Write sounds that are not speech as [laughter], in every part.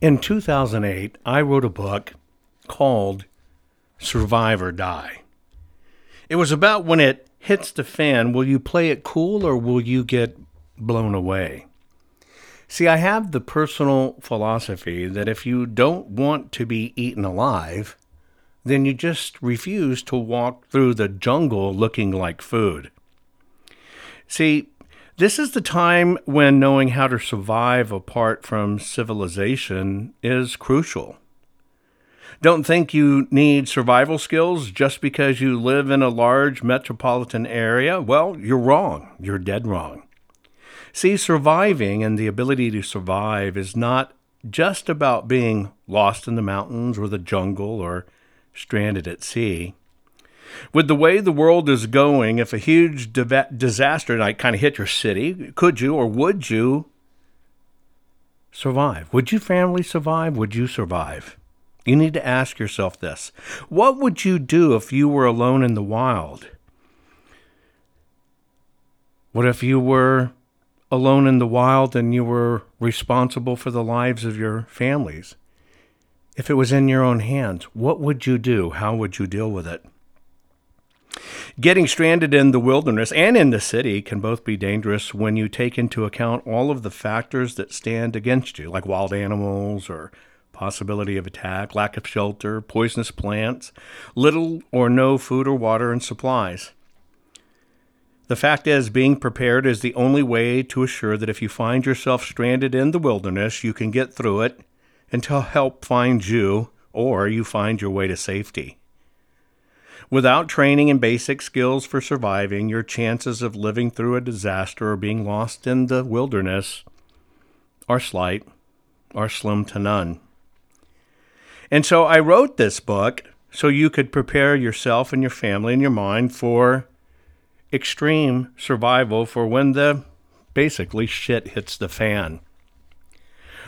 In 2008, I wrote a book called Survive or Die. It was about when it hits the fan, will you play it cool or will you get blown away? See, I have the personal philosophy that if you don't want to be eaten alive, then you just refuse to walk through the jungle looking like food. See, this is the time when knowing how to survive apart from civilization is crucial. Don't think you need survival skills just because you live in a large metropolitan area. Well, you're wrong. You're dead wrong. See, surviving and the ability to survive is not just about being lost in the mountains or the jungle or stranded at sea. With the way the world is going, if a huge disaster like kind of hit your city, could you or would you survive? Would your family survive? Would you survive? You need to ask yourself this What would you do if you were alone in the wild? What if you were alone in the wild and you were responsible for the lives of your families? If it was in your own hands, what would you do? How would you deal with it? Getting stranded in the wilderness and in the city can both be dangerous when you take into account all of the factors that stand against you, like wild animals or possibility of attack, lack of shelter, poisonous plants, little or no food or water and supplies. The fact is, being prepared is the only way to assure that if you find yourself stranded in the wilderness, you can get through it until help finds you or you find your way to safety. Without training and basic skills for surviving, your chances of living through a disaster or being lost in the wilderness are slight, are slim to none. And so I wrote this book so you could prepare yourself and your family and your mind for extreme survival for when the basically shit hits the fan.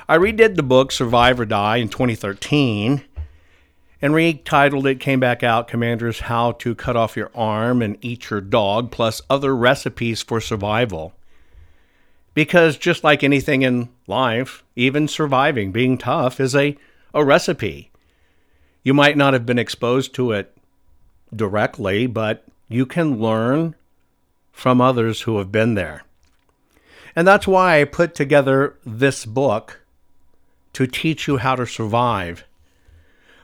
I redid the book Survive or Die in 2013 and retitled it, came back out Commanders How to Cut Off Your Arm and Eat Your Dog, plus other recipes for survival. Because just like anything in life, even surviving, being tough, is a, a recipe. You might not have been exposed to it directly, but you can learn from others who have been there. And that's why I put together this book to teach you how to survive.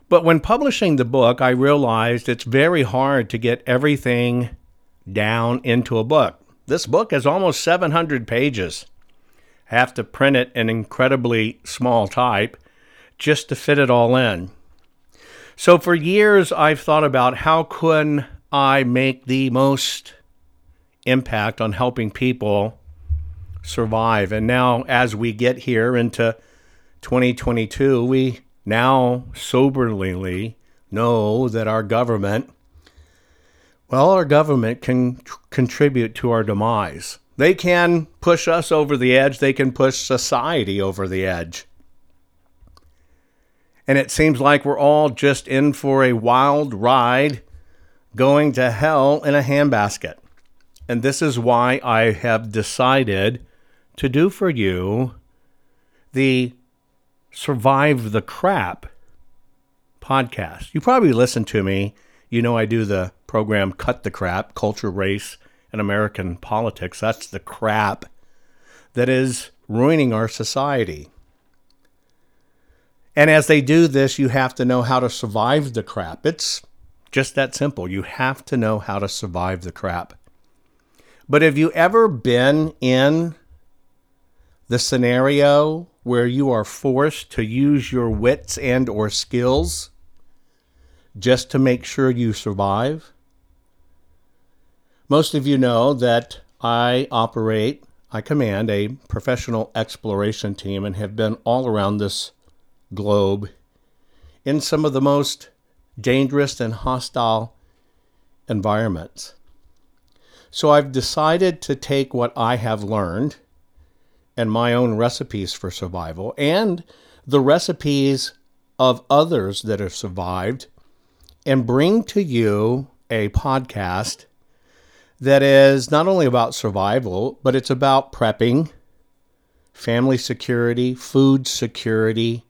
But when publishing the book, I realized it's very hard to get everything down into a book. This book is almost 700 pages. I have to print it in incredibly small type just to fit it all in. So for years, I've thought about how can I make the most impact on helping people survive. And now, as we get here into 2022, we now soberly know that our government, well, our government can contribute to our demise. They can push us over the edge, they can push society over the edge and it seems like we're all just in for a wild ride going to hell in a handbasket. And this is why I have decided to do for you the Survive the Crap podcast. You probably listen to me. You know, I do the program Cut the Crap Culture, Race, and American Politics. That's the crap that is ruining our society. And as they do this, you have to know how to survive the crap. It's just that simple. You have to know how to survive the crap. But have you ever been in the scenario where you are forced to use your wits and or skills just to make sure you survive? Most of you know that I operate, I command a professional exploration team and have been all around this globe in some of the most dangerous and hostile environments. So I've decided to take what I have learned and my own recipes for survival and the recipes of others that have survived and bring to you a podcast that is not only about survival, but it's about prepping, family security, food security,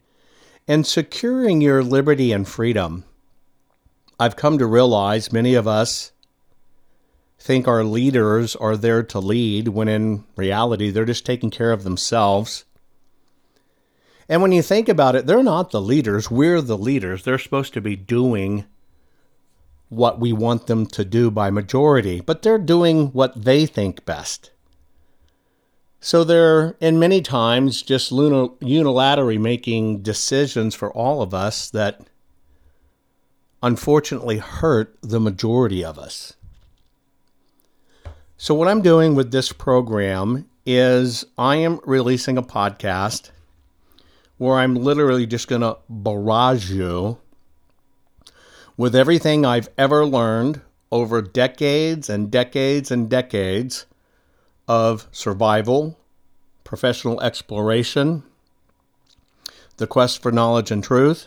and securing your liberty and freedom. I've come to realize many of us think our leaders are there to lead when in reality they're just taking care of themselves. And when you think about it, they're not the leaders, we're the leaders. They're supposed to be doing what we want them to do by majority, but they're doing what they think best. So they're, in many times, just unilaterally making decisions for all of us that unfortunately hurt the majority of us. So, what I'm doing with this program is I am releasing a podcast where I'm literally just going to barrage you with everything I've ever learned over decades and decades and decades of survival, professional exploration, the quest for knowledge and truth,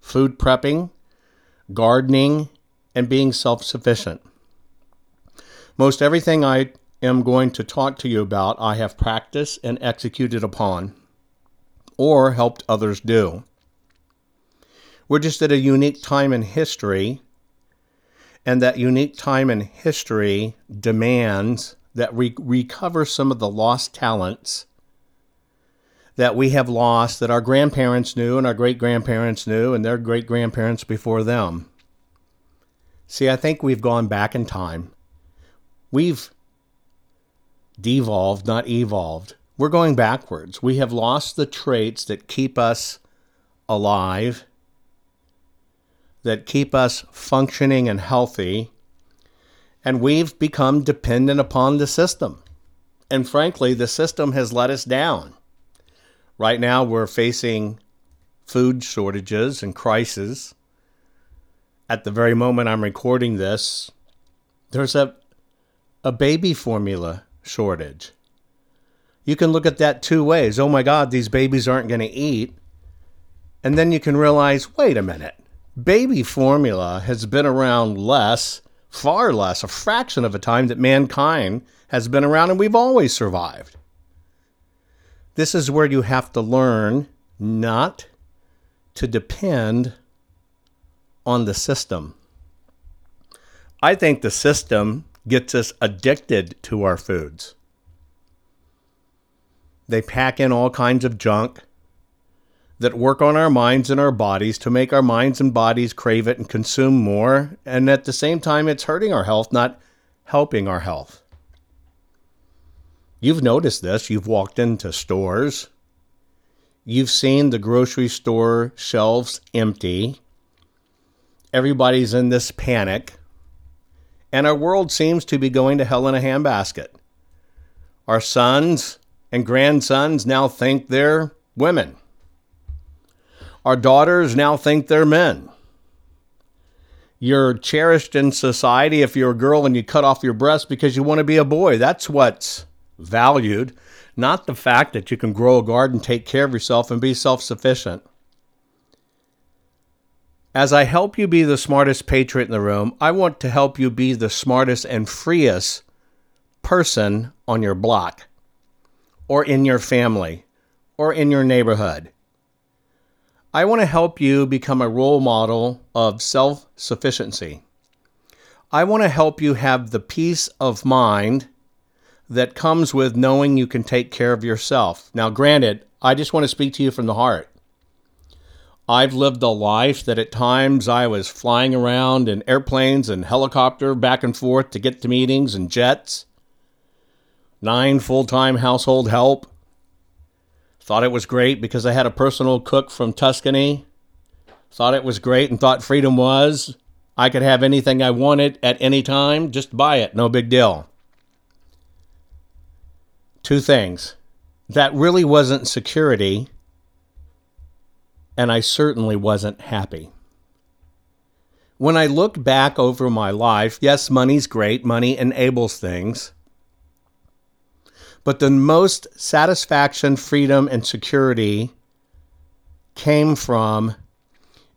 food prepping, gardening, and being self sufficient. Most everything I am going to talk to you about, I have practiced and executed upon, or helped others do. We're just at a unique time in history, and that unique time in history demands that we recover some of the lost talents that we have lost that our grandparents knew and our great grandparents knew and their great grandparents before them. See, I think we've gone back in time. We've devolved, not evolved. We're going backwards. We have lost the traits that keep us alive, that keep us functioning and healthy, and we've become dependent upon the system. And frankly, the system has let us down. Right now, we're facing food shortages and crises. At the very moment I'm recording this, there's a, a baby formula shortage. You can look at that two ways. Oh my God, these babies aren't going to eat. And then you can realize wait a minute, baby formula has been around less far less, a fraction of a time that mankind has been around and we've always survived. This is where you have to learn not to depend on the system. I think the system gets us addicted to our foods. They pack in all kinds of junk that work on our minds and our bodies to make our minds and bodies crave it and consume more. And at the same time, it's hurting our health, not helping our health. You've noticed this. You've walked into stores. You've seen the grocery store shelves empty. Everybody's in this panic. And our world seems to be going to hell in a handbasket. Our sons and grandsons now think they're women. Our daughters now think they're men. You're cherished in society if you're a girl and you cut off your breast because you want to be a boy. That's what's valued, not the fact that you can grow a garden, take care of yourself, and be self sufficient. As I help you be the smartest patriot in the room, I want to help you be the smartest and freest person on your block, or in your family, or in your neighborhood. I want to help you become a role model of self sufficiency. I want to help you have the peace of mind that comes with knowing you can take care of yourself. Now, granted, I just want to speak to you from the heart. I've lived a life that at times I was flying around in airplanes and helicopter back and forth to get to meetings and jets. Nine full time household help. Thought it was great because I had a personal cook from Tuscany. Thought it was great and thought freedom was I could have anything I wanted at any time, just buy it, no big deal. Two things. That really wasn't security, and I certainly wasn't happy. When I look back over my life, yes, money's great, money enables things. But the most satisfaction, freedom, and security came from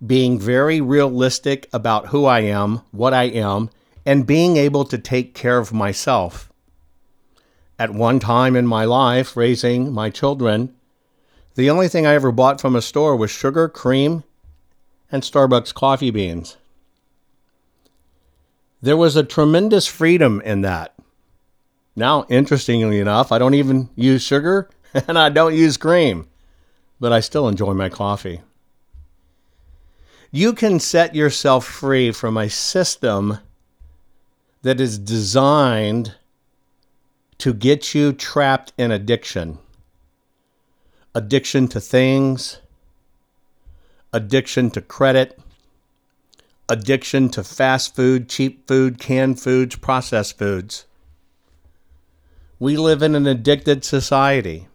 being very realistic about who I am, what I am, and being able to take care of myself. At one time in my life, raising my children, The only thing I ever bought from a store was sugar, cream, and Starbucks coffee beans. There was a tremendous freedom in that. Now, interestingly enough, I don't even use sugar [laughs] and I don't use cream, but I still enjoy my coffee. You can set yourself free from a system that is designed to get you trapped in addiction. Addiction to things, addiction to credit, addiction to fast food, cheap food, canned foods, processed foods. We live in an addicted society.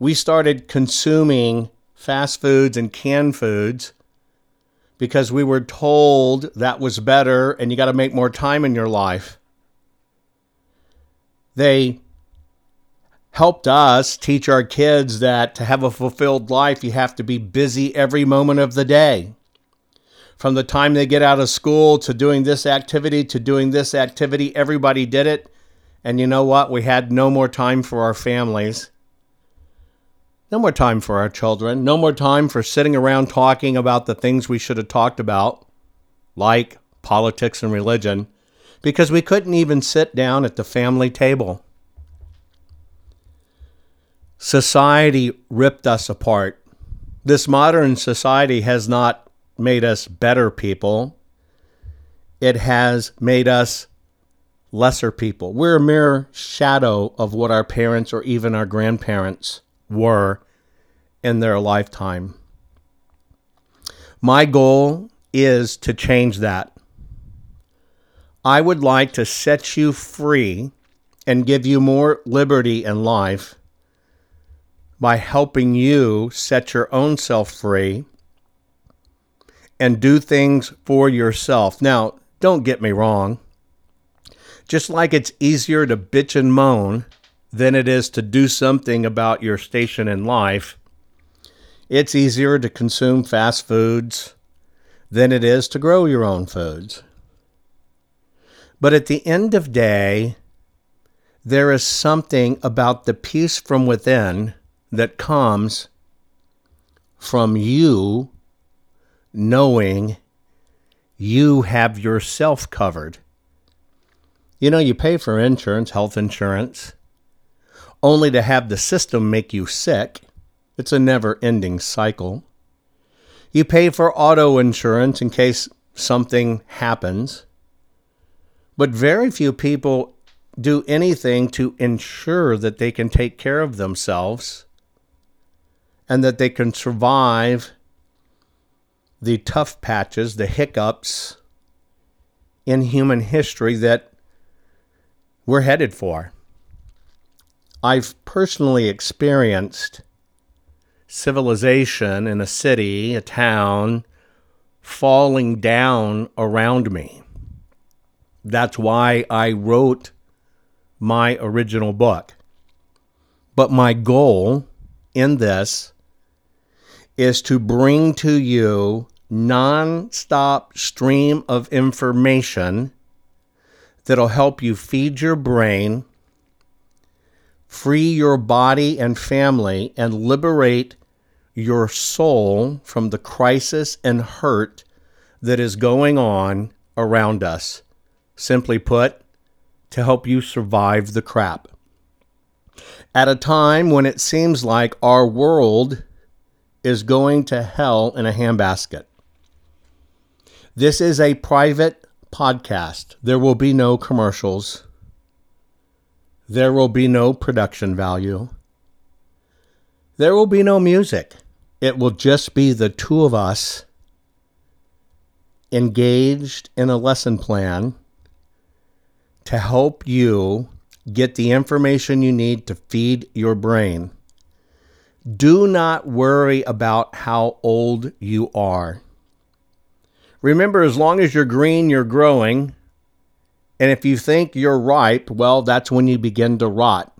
We started consuming fast foods and canned foods because we were told that was better and you got to make more time in your life. They helped us teach our kids that to have a fulfilled life, you have to be busy every moment of the day. From the time they get out of school to doing this activity to doing this activity, everybody did it. And you know what? We had no more time for our families. No more time for our children. No more time for sitting around talking about the things we should have talked about, like politics and religion, because we couldn't even sit down at the family table. Society ripped us apart. This modern society has not made us better people, it has made us lesser people. We're a mere shadow of what our parents or even our grandparents were in their lifetime. My goal is to change that. I would like to set you free and give you more liberty in life by helping you set your own self free and do things for yourself. Now, don't get me wrong. Just like it's easier to bitch and moan than it is to do something about your station in life, it's easier to consume fast foods than it is to grow your own foods. But at the end of day, there is something about the peace from within that comes from you knowing you have yourself covered. You know, you pay for insurance, health insurance, only to have the system make you sick. It's a never ending cycle. You pay for auto insurance in case something happens, but very few people do anything to ensure that they can take care of themselves and that they can survive the tough patches, the hiccups in human history that we're headed for. I've personally experienced civilization in a city, a town, falling down around me. That's why I wrote my original book. But my goal in this is to bring to you non-stop stream of information that'll help you feed your brain, free your body and family, and liberate your soul from the crisis and hurt that is going on around us. Simply put, to help you survive the crap. At a time when it seems like our world is going to hell in a handbasket. This is a private podcast. There will be no commercials. There will be no production value. There will be no music. It will just be the two of us engaged in a lesson plan to help you get the information you need to feed your brain. Do not worry about how old you are. Remember, as long as you're green, you're growing. And if you think you're ripe, well, that's when you begin to rot.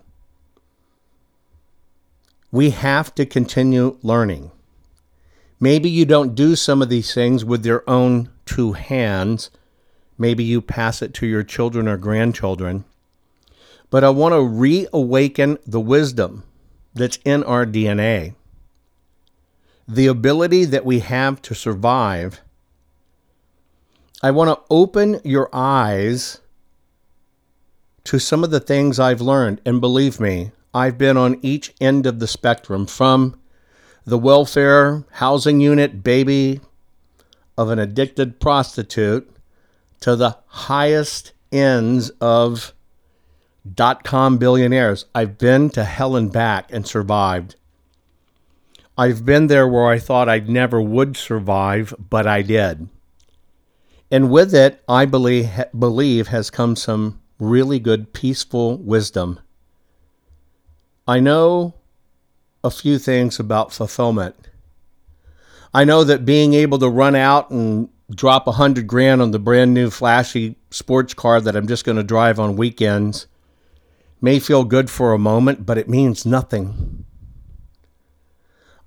We have to continue learning. Maybe you don't do some of these things with your own two hands. Maybe you pass it to your children or grandchildren. But I want to reawaken the wisdom that's in our DNA. The ability that we have to survive. I want to open your eyes to some of the things I've learned. And believe me, I've been on each end of the spectrum from the welfare housing unit baby of an addicted prostitute to the highest ends of dot com billionaires. I've been to hell and back and survived. I've been there where I thought I never would survive, but I did. And with it, I believe, believe has come some really good, peaceful wisdom. I know a few things about fulfillment. I know that being able to run out and drop a hundred grand on the brand new flashy sports car that I'm just going to drive on weekends may feel good for a moment, but it means nothing.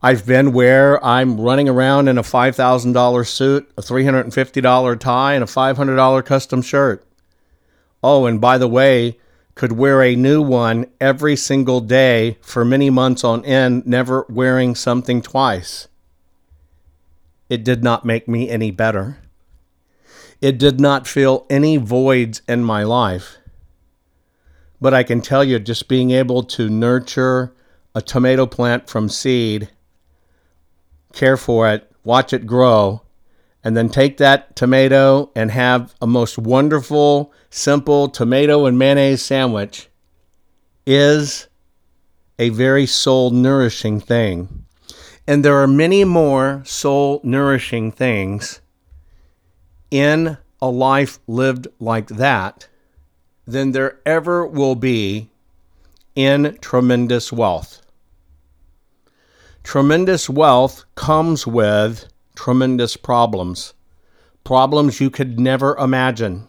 I've been where I'm running around in a $5,000 suit, a $350 tie, and a $500 custom shirt. Oh, and by the way, could wear a new one every single day for many months on end, never wearing something twice. It did not make me any better. It did not fill any voids in my life. But I can tell you, just being able to nurture a tomato plant from seed, care for it, watch it grow, and then take that tomato and have a most wonderful, simple tomato and mayonnaise sandwich is a very soul nourishing thing. And there are many more soul nourishing things in a life lived like that than there ever will be in tremendous wealth. Tremendous wealth comes with tremendous problems, problems you could never imagine.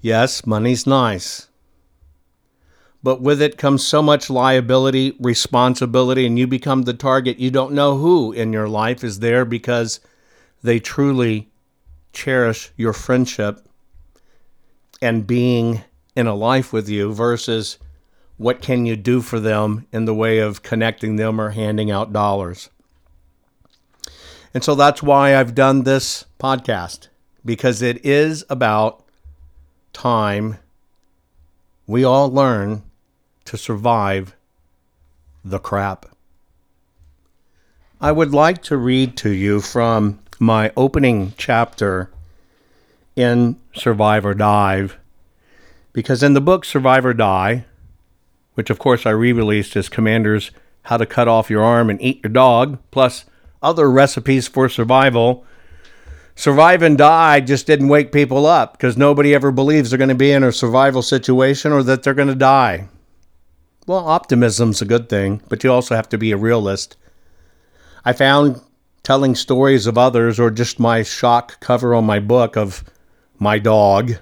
Yes, money's nice. But with it comes so much liability, responsibility, and you become the target. You don't know who in your life is there because they truly cherish your friendship and being in a life with you versus what can you do for them in the way of connecting them or handing out dollars. And so that's why I've done this podcast because it is about time we all learn to survive the crap. I would like to read to you from my opening chapter in Survive or Die because in the book Survive or Die, which of course I re released as Commander's How to Cut Off Your Arm and Eat Your Dog, plus other recipes for survival. Survive and die just didn't wake people up because nobody ever believes they're going to be in a survival situation or that they're going to die. Well, optimism's a good thing, but you also have to be a realist. I found telling stories of others or just my shock cover on my book of my dog.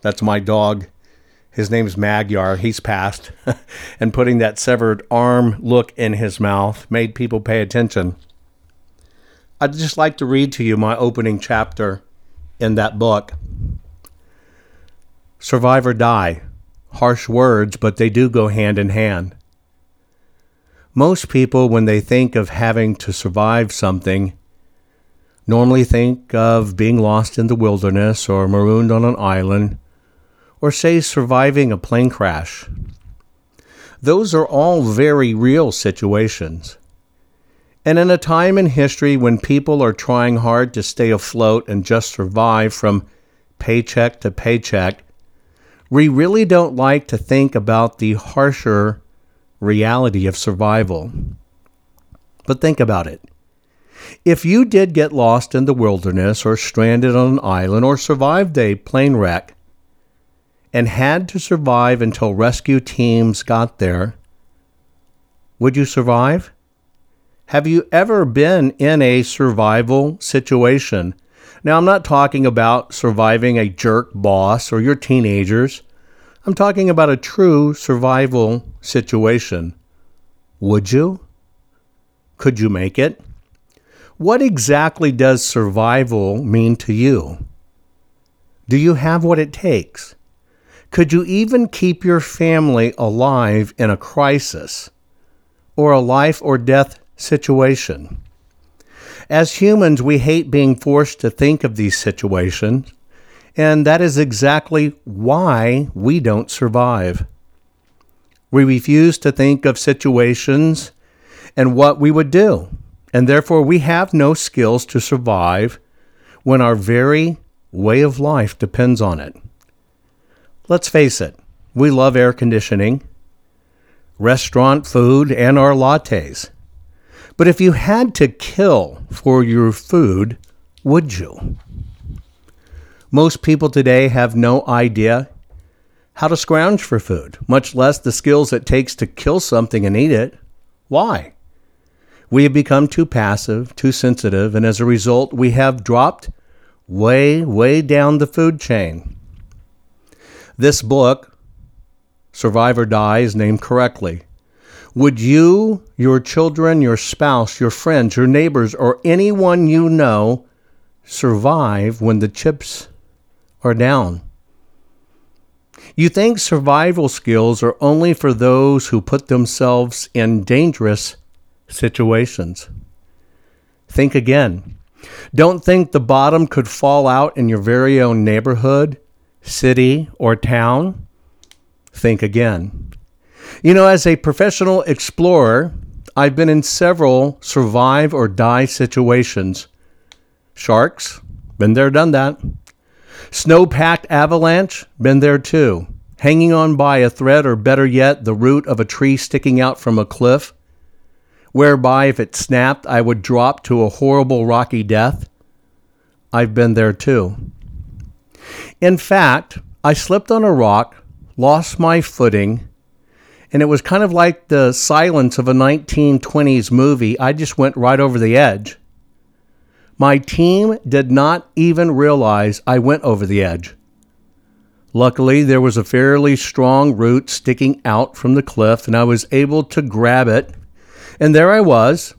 That's my dog. His name's Magyar. He's passed. [laughs] and putting that severed arm look in his mouth made people pay attention. I'd just like to read to you my opening chapter in that book. Survive or die. Harsh words, but they do go hand in hand. Most people, when they think of having to survive something, normally think of being lost in the wilderness or marooned on an island, or say surviving a plane crash. Those are all very real situations. And in a time in history when people are trying hard to stay afloat and just survive from paycheck to paycheck, we really don't like to think about the harsher reality of survival. But think about it. If you did get lost in the wilderness or stranded on an island or survived a plane wreck and had to survive until rescue teams got there, would you survive? Have you ever been in a survival situation? Now, I'm not talking about surviving a jerk boss or your teenagers. I'm talking about a true survival situation. Would you? Could you make it? What exactly does survival mean to you? Do you have what it takes? Could you even keep your family alive in a crisis or a life or death situation? As humans, we hate being forced to think of these situations, and that is exactly why we don't survive. We refuse to think of situations and what we would do, and therefore we have no skills to survive when our very way of life depends on it. Let's face it, we love air conditioning, restaurant food, and our lattes. But if you had to kill for your food, would you? Most people today have no idea how to scrounge for food, much less the skills it takes to kill something and eat it. Why? We have become too passive, too sensitive, and as a result, we have dropped way, way down the food chain. This book, Survive or Die, is named correctly. Would you, your children, your spouse, your friends, your neighbors, or anyone you know survive when the chips are down? You think survival skills are only for those who put themselves in dangerous situations. Think again. Don't think the bottom could fall out in your very own neighborhood, city, or town. Think again. You know, as a professional explorer, I've been in several survive or die situations. Sharks, been there, done that. Snow packed avalanche, been there too. Hanging on by a thread, or better yet, the root of a tree sticking out from a cliff, whereby if it snapped, I would drop to a horrible rocky death. I've been there too. In fact, I slipped on a rock, lost my footing, and it was kind of like the silence of a 1920s movie. I just went right over the edge. My team did not even realize I went over the edge. Luckily, there was a fairly strong root sticking out from the cliff, and I was able to grab it. And there I was,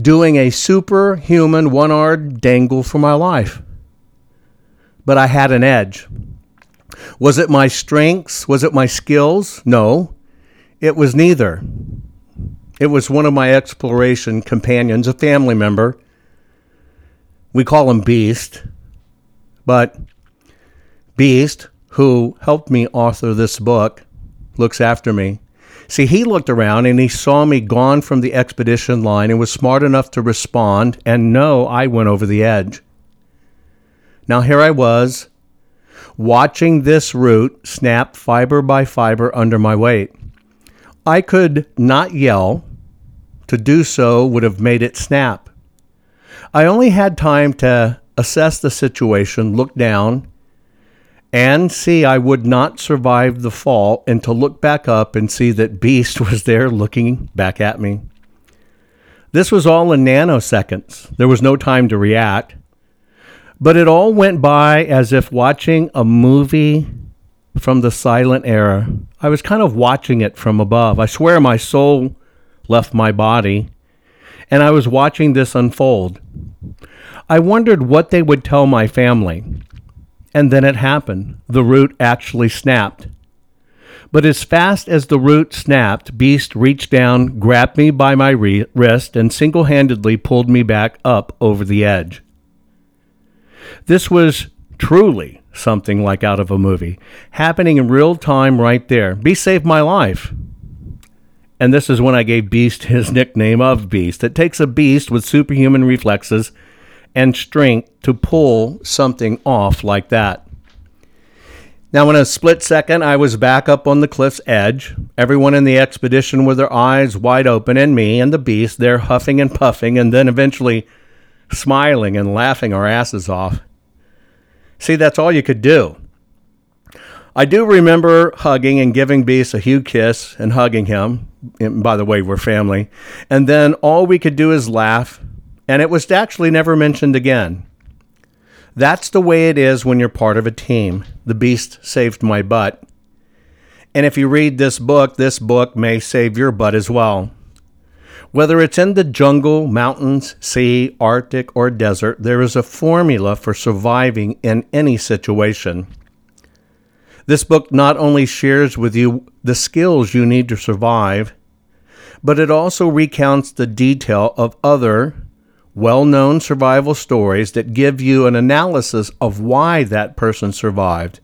doing a superhuman one armed dangle for my life. But I had an edge. Was it my strengths? Was it my skills? No. It was neither. It was one of my exploration companions, a family member. We call him Beast. But Beast, who helped me author this book, looks after me. See, he looked around and he saw me gone from the expedition line and was smart enough to respond and know I went over the edge. Now, here I was, watching this root snap fiber by fiber under my weight. I could not yell. To do so would have made it snap. I only had time to assess the situation, look down, and see I would not survive the fall, and to look back up and see that Beast [laughs] was there looking back at me. This was all in nanoseconds. There was no time to react. But it all went by as if watching a movie from the silent era. I was kind of watching it from above. I swear my soul left my body, and I was watching this unfold. I wondered what they would tell my family. And then it happened. The root actually snapped. But as fast as the root snapped, Beast reached down, grabbed me by my re- wrist, and single handedly pulled me back up over the edge. This was truly something like out of a movie, happening in real time right there. Beast saved my life. And this is when I gave Beast his nickname of Beast. It takes a beast with superhuman reflexes and strength to pull something off like that. Now, in a split second, I was back up on the cliff's edge, everyone in the expedition with their eyes wide open, and me and the beast there huffing and puffing, and then eventually smiling and laughing our asses off. See, that's all you could do. I do remember hugging and giving Beast a huge kiss and hugging him. And by the way, we're family. And then all we could do is laugh, and it was actually never mentioned again. That's the way it is when you're part of a team. The Beast saved my butt. And if you read this book, this book may save your butt as well. Whether it's in the jungle, mountains, sea, Arctic, or desert, there is a formula for surviving in any situation. This book not only shares with you the skills you need to survive, but it also recounts the detail of other well known survival stories that give you an analysis of why that person survived.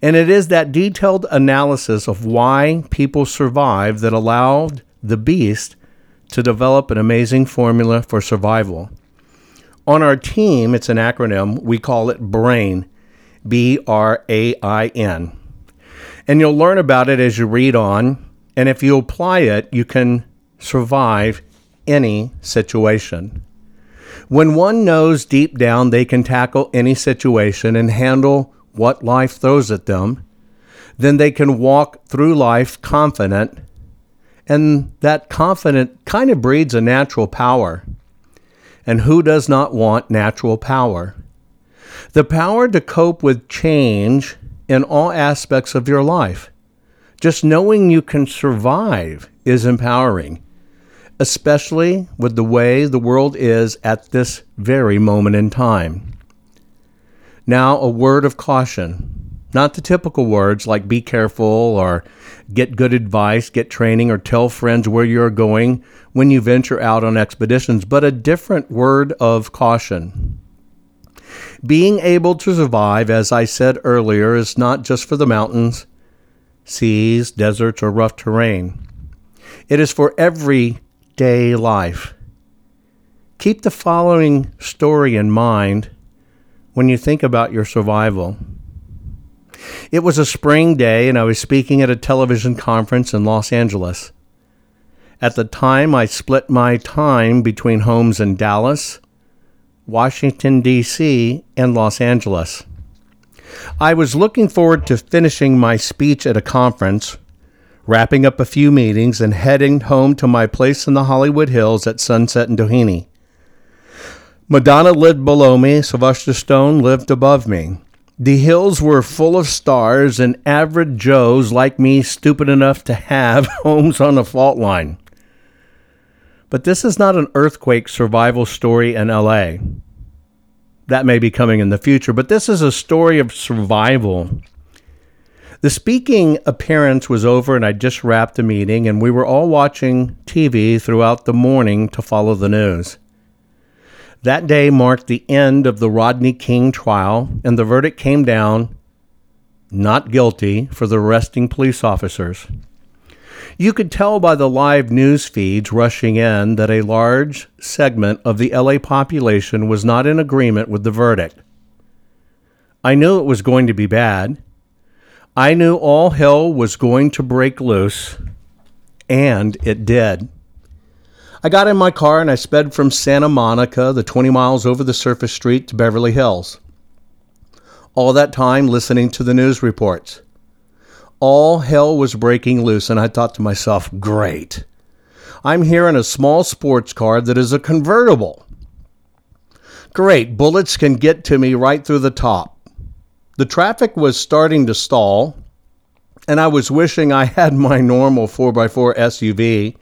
And it is that detailed analysis of why people survived that allowed the beast to develop an amazing formula for survival. On our team, it's an acronym, we call it BRAIN, B R A I N. And you'll learn about it as you read on, and if you apply it, you can survive any situation. When one knows deep down they can tackle any situation and handle what life throws at them, then they can walk through life confident and that confident kind of breeds a natural power. And who does not want natural power? The power to cope with change in all aspects of your life. Just knowing you can survive is empowering, especially with the way the world is at this very moment in time. Now, a word of caution. Not the typical words like be careful or get good advice, get training, or tell friends where you're going when you venture out on expeditions, but a different word of caution. Being able to survive, as I said earlier, is not just for the mountains, seas, deserts, or rough terrain. It is for everyday life. Keep the following story in mind when you think about your survival. It was a spring day, and I was speaking at a television conference in Los Angeles. At the time, I split my time between homes in Dallas, Washington, D.C., and Los Angeles. I was looking forward to finishing my speech at a conference, wrapping up a few meetings, and heading home to my place in the Hollywood Hills at Sunset and Doheny. Madonna lived below me, Sylvester Stallone lived above me. The hills were full of stars and average Joes like me stupid enough to have [laughs] homes on the fault line. But this is not an earthquake survival story in LA. That may be coming in the future, but this is a story of survival. The speaking appearance was over, and I just wrapped a meeting, and we were all watching TV throughout the morning to follow the news. That day marked the end of the Rodney King trial, and the verdict came down not guilty for the arresting police officers. You could tell by the live news feeds rushing in that a large segment of the LA population was not in agreement with the verdict. I knew it was going to be bad. I knew all hell was going to break loose, and it did. I got in my car and I sped from Santa Monica, the 20 miles over the surface street, to Beverly Hills. All that time listening to the news reports. All hell was breaking loose, and I thought to myself, great. I'm here in a small sports car that is a convertible. Great, bullets can get to me right through the top. The traffic was starting to stall, and I was wishing I had [laughs] my normal 4x4 SUV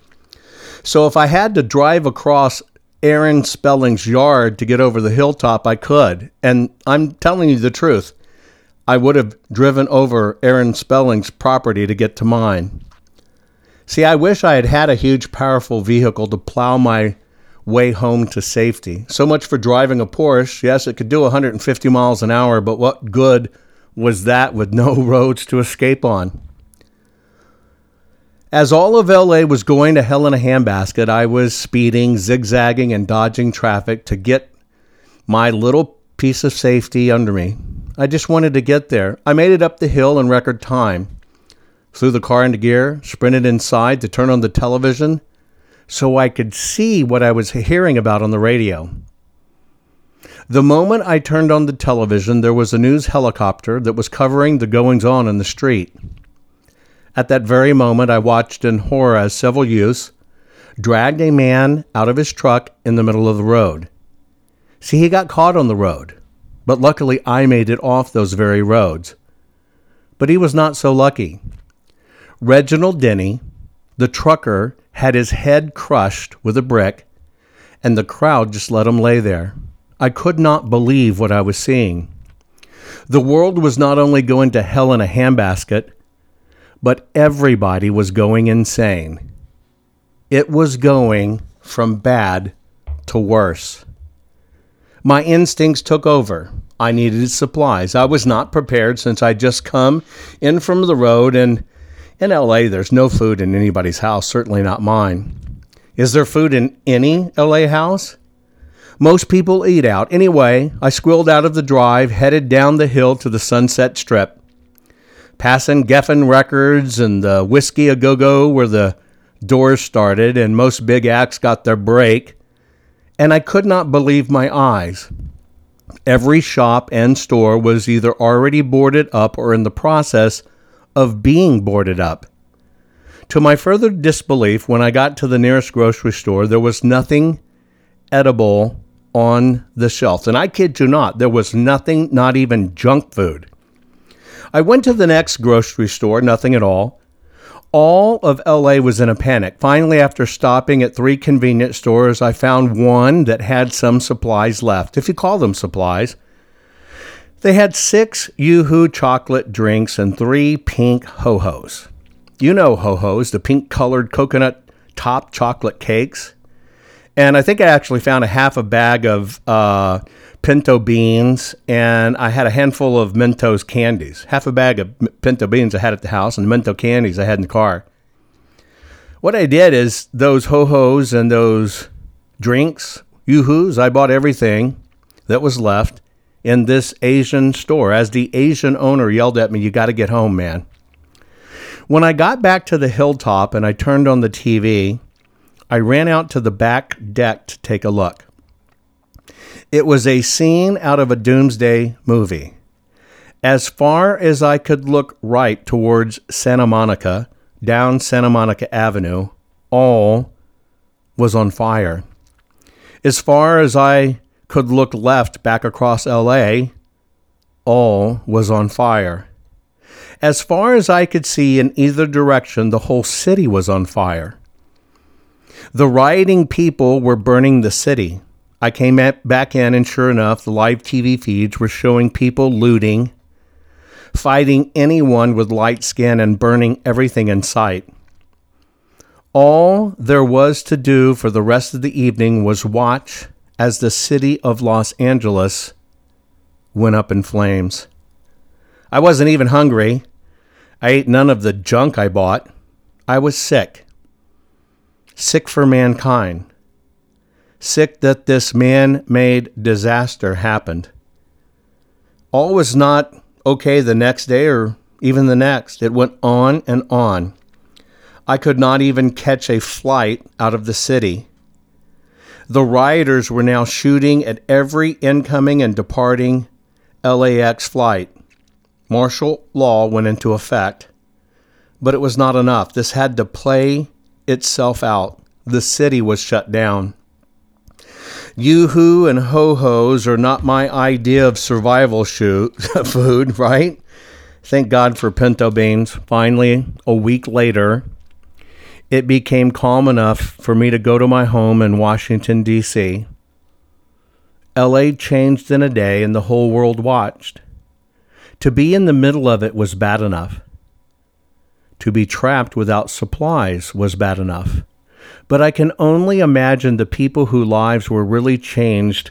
so if I had to drive across Aaron Spelling's yard to get over the hilltop, I could. And I'm telling you the truth. I would have driven over Aaron Spelling's property to get to mine. See, I wish I had had a huge, powerful vehicle to plow my way home to safety. So much for driving a Porsche. Yes, it could do 150 miles an hour, but what good was that with no [laughs] roads to escape on? As all of LA was going to hell in a handbasket, I was speeding, zigzagging, and dodging traffic to get my little piece of safety under me. I just wanted to get there. I made it up the hill in record time. Threw the car into gear, sprinted inside to turn on the television so I could see what I was hearing about on the radio. The moment I turned on the television, there was a news helicopter that was covering the goings on in the street. At that very moment, I watched in horror as several youths dragged a man out of his truck in the middle of the road. See, he got caught on the road, but luckily I made it off those very roads. But he was not so lucky. Reginald Denny, the trucker, had his head crushed with a brick, and the crowd just let him lay there. I could not believe what I was seeing. The world was not only going to hell in a handbasket, but everybody was going insane. It was going from bad to worse. My instincts took over. I needed supplies. I was not prepared since I'd just come in from the road, and in LA, there's no food in anybody's house, certainly not mine. Is there food in any LA house? Most people eat out. Anyway, I squilled out of the drive, headed down the hill to the Sunset Strip. Passing Geffen Records and the Whisky a Go Go where the doors started and most big acts got their break, and I could not believe my eyes. Every shop and store was either already boarded up or in the process of being boarded up. To my further disbelief, when I got to the nearest grocery store, there was nothing edible on the shelves. And I kid you not, there was nothing, not even junk food. I went to the next grocery store, nothing at all. All of LA was in a panic. Finally, after stopping at three convenience stores, I found one that had some supplies left, if you call them supplies. They had six Yoo-Hoo chocolate drinks and three pink ho-hos. You know ho-hos, the pink colored coconut top chocolate cakes. And I think I actually found a half a bag of uh, pinto beans, and I had a handful of Mentos candies. Half a bag of pinto beans I had at the house, and the Mentos candies I had in the car. What I did is those ho hos and those drinks, yoo-hoos, I bought everything that was left in this Asian store. As the Asian owner yelled at me, You got to get home, man. When I got back to the hilltop and I turned on the TV, I ran out to the back deck to take a look. It was a scene out of a doomsday movie. As far as I could look right towards Santa Monica, down Santa Monica Avenue, all was on fire. As far as I could look left back across LA, all was on fire. As far as I could see in either direction, the whole city was on fire. The rioting people were burning the city. I came back in, and sure enough, the live TV feeds were showing people looting, fighting anyone with light skin, and burning everything in sight. All there was to do for the rest of the evening was watch as the city of Los Angeles went up in flames. I wasn't even hungry. I ate none of the junk I bought. I was sick. Sick for mankind sick that this man made disaster happened. All was not okay the next day or even the next. It went on and on. I could not even catch a flight out of the city. The rioters were now shooting at every incoming and departing LAX flight. Martial law went into effect, but it was not enough. This had to play itself out. The city was shut down. Yoo-hoo and ho-hos are not my idea of survival shoot, [laughs] food, right? Thank God for pinto beans. Finally, a week later, it became calm enough for me to go to my home in Washington, D.C. LA changed in a day and the whole world watched. To be in the middle of it was bad enough. To be trapped without supplies was bad enough. But I can only imagine the people whose lives were really changed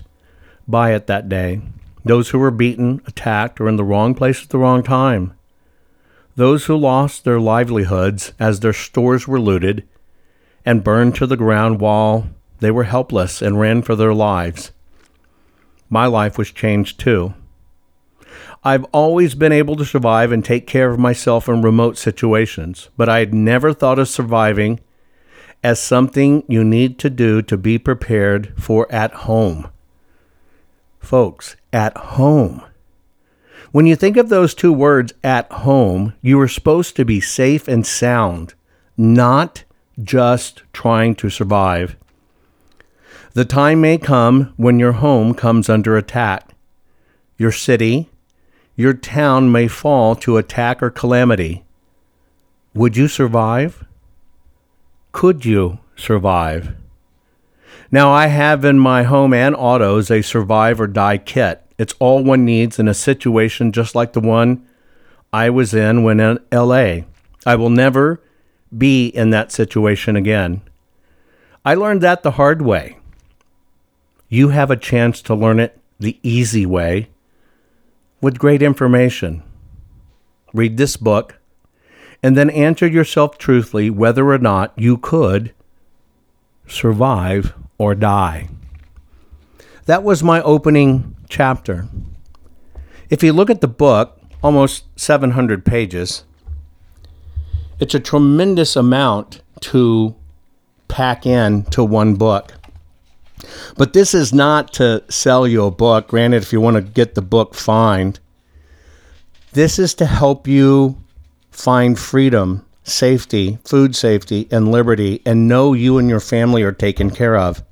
by it that day. Those who were beaten, attacked, or in the wrong place at the wrong time. Those who lost their livelihoods as their stores were looted and burned to the ground while they were helpless and ran for their lives. My life was changed too. I've always been able to survive and take care of myself in remote situations, but I had never thought of surviving as something you need to do to be prepared for at home. Folks, at home. When you think of those two words, at home, you are supposed to be safe and sound, not just trying to survive. The time may come when your home comes under attack. Your city, your town may fall to attack or calamity. Would you survive? could you survive? Now, I have in my home and autos a survive or die kit. It's all one needs in a situation just like the one I was in when in LA. I will never be in that situation again. I learned that the hard way. You have a chance to learn it the easy way with great information. Read this book and then answer yourself truthfully whether or not you could survive or die. That was my opening chapter. If you look at the book, almost 700 pages, it's a tremendous amount to pack in to one book. But this is not to sell you a book. Granted, if you want to get the book, fine. This is to help you find freedom, safety, food safety, and liberty, and know you and your family are taken care of.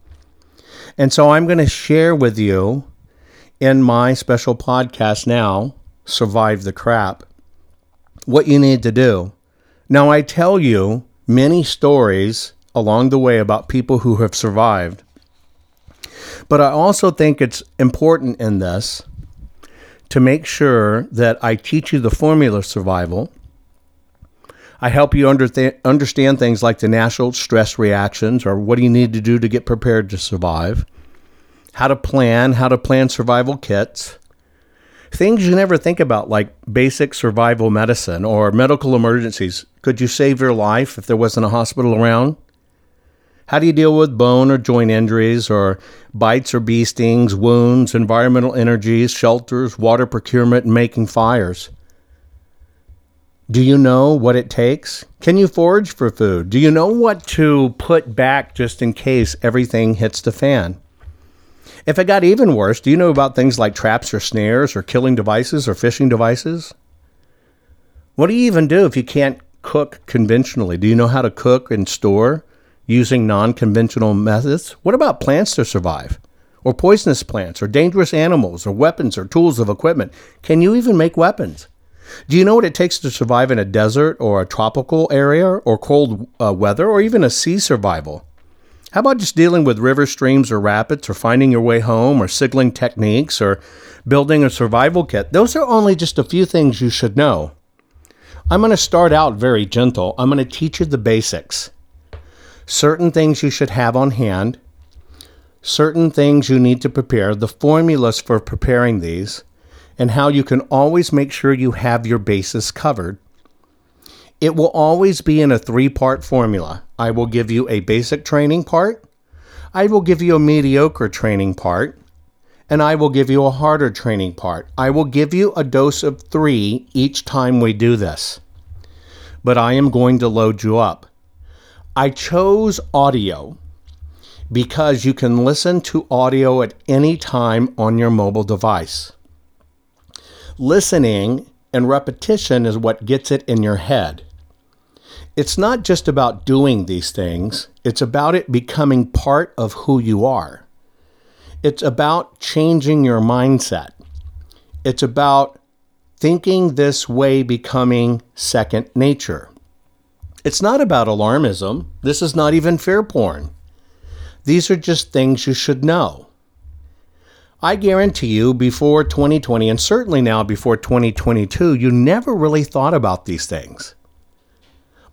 And so I'm going to share with you in my special podcast now, Survive the Crap, what you need to do. Now, I tell you many stories along the way about people who have survived. But I also think it's important in this to make sure that I teach you the formula of survival. I help you under understand things like the natural stress reactions or what do you need to do to get prepared to survive, how to plan, how to plan survival kits, things you never think about, like basic survival medicine or medical emergencies. Could you save your life if there wasn't a hospital around? How do you deal with bone or joint injuries or bites or bee stings, wounds, environmental energies, shelters, water procurement, and making fires? Do you know what it takes? Can you forage for food? Do you know what to put back just in case everything hits the fan? If it got even worse, do you know about things like traps or snares or killing devices or fishing devices? What do you even do if you can't cook conventionally? Do you know how to cook and store? using non conventional methods? What about plants to survive? Or poisonous plants, or dangerous animals, or weapons, or tools of equipment? Can you even make weapons? Do you know what it takes to survive in a desert, or a tropical area, or cold uh, weather, or even a sea survival? How about just dealing with river streams or rapids, or finding your way home, or signaling techniques, or building a survival kit? Those are only just a few things you should know. I'm going to start out very gentle. I'm going to teach you the basics certain things you should have on hand, certain things you need to prepare, the formulas for preparing these, and how you can always make sure you have your bases covered. It will always be in a three part formula. I will give you a basic training part, I will give you a mediocre training part, and I will give you a harder training part. I will give you a dose of three each time we do this. But I am going to load you up. I chose audio because you can listen to audio at any time on your mobile device. Listening and repetition is what gets it in your head. It's not just about doing these things, it's about it becoming part of who you are. It's about changing your mindset. It's about thinking this way becoming second nature. It's not about alarmism. This is not even fear porn. These are just things you should know. I guarantee you, before 2020, and certainly now before 2022, you never really thought about these things.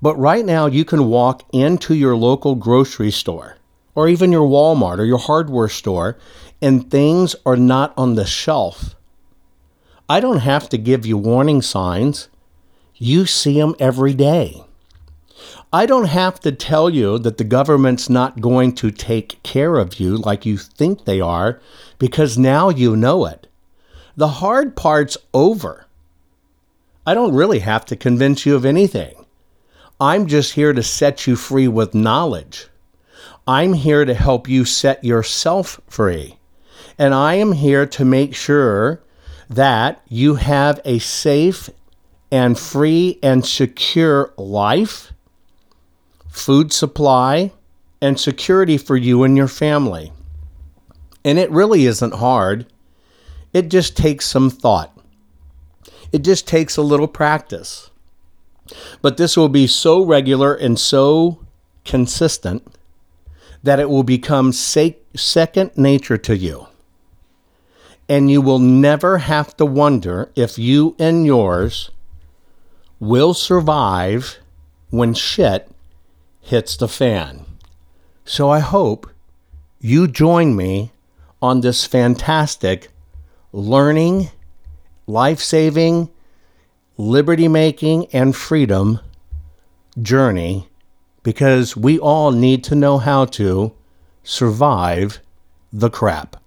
But right now, you can walk into your local grocery store, or even your Walmart or your hardware store, and things are not on the shelf. I don't have to give you warning signs. You see them every day. I don't have to tell you that the government's not going to take care of you like you think they are because now you know it. The hard part's over. I don't really have to convince you of anything. I'm just here to set you free with knowledge. I'm here to help you set yourself free. And I am here to make sure that you have a safe and free and secure life food supply, and security for you and your family. And it really isn't hard, it just takes some thought. It just takes a little practice. But this will be so regular and so consistent that it will become second nature to you. and you will never have to wonder if you and yours will survive when shit hits the fan. So I hope you join me on this fantastic learning, life saving, liberty making, and freedom journey because we all need to know how to survive the crap.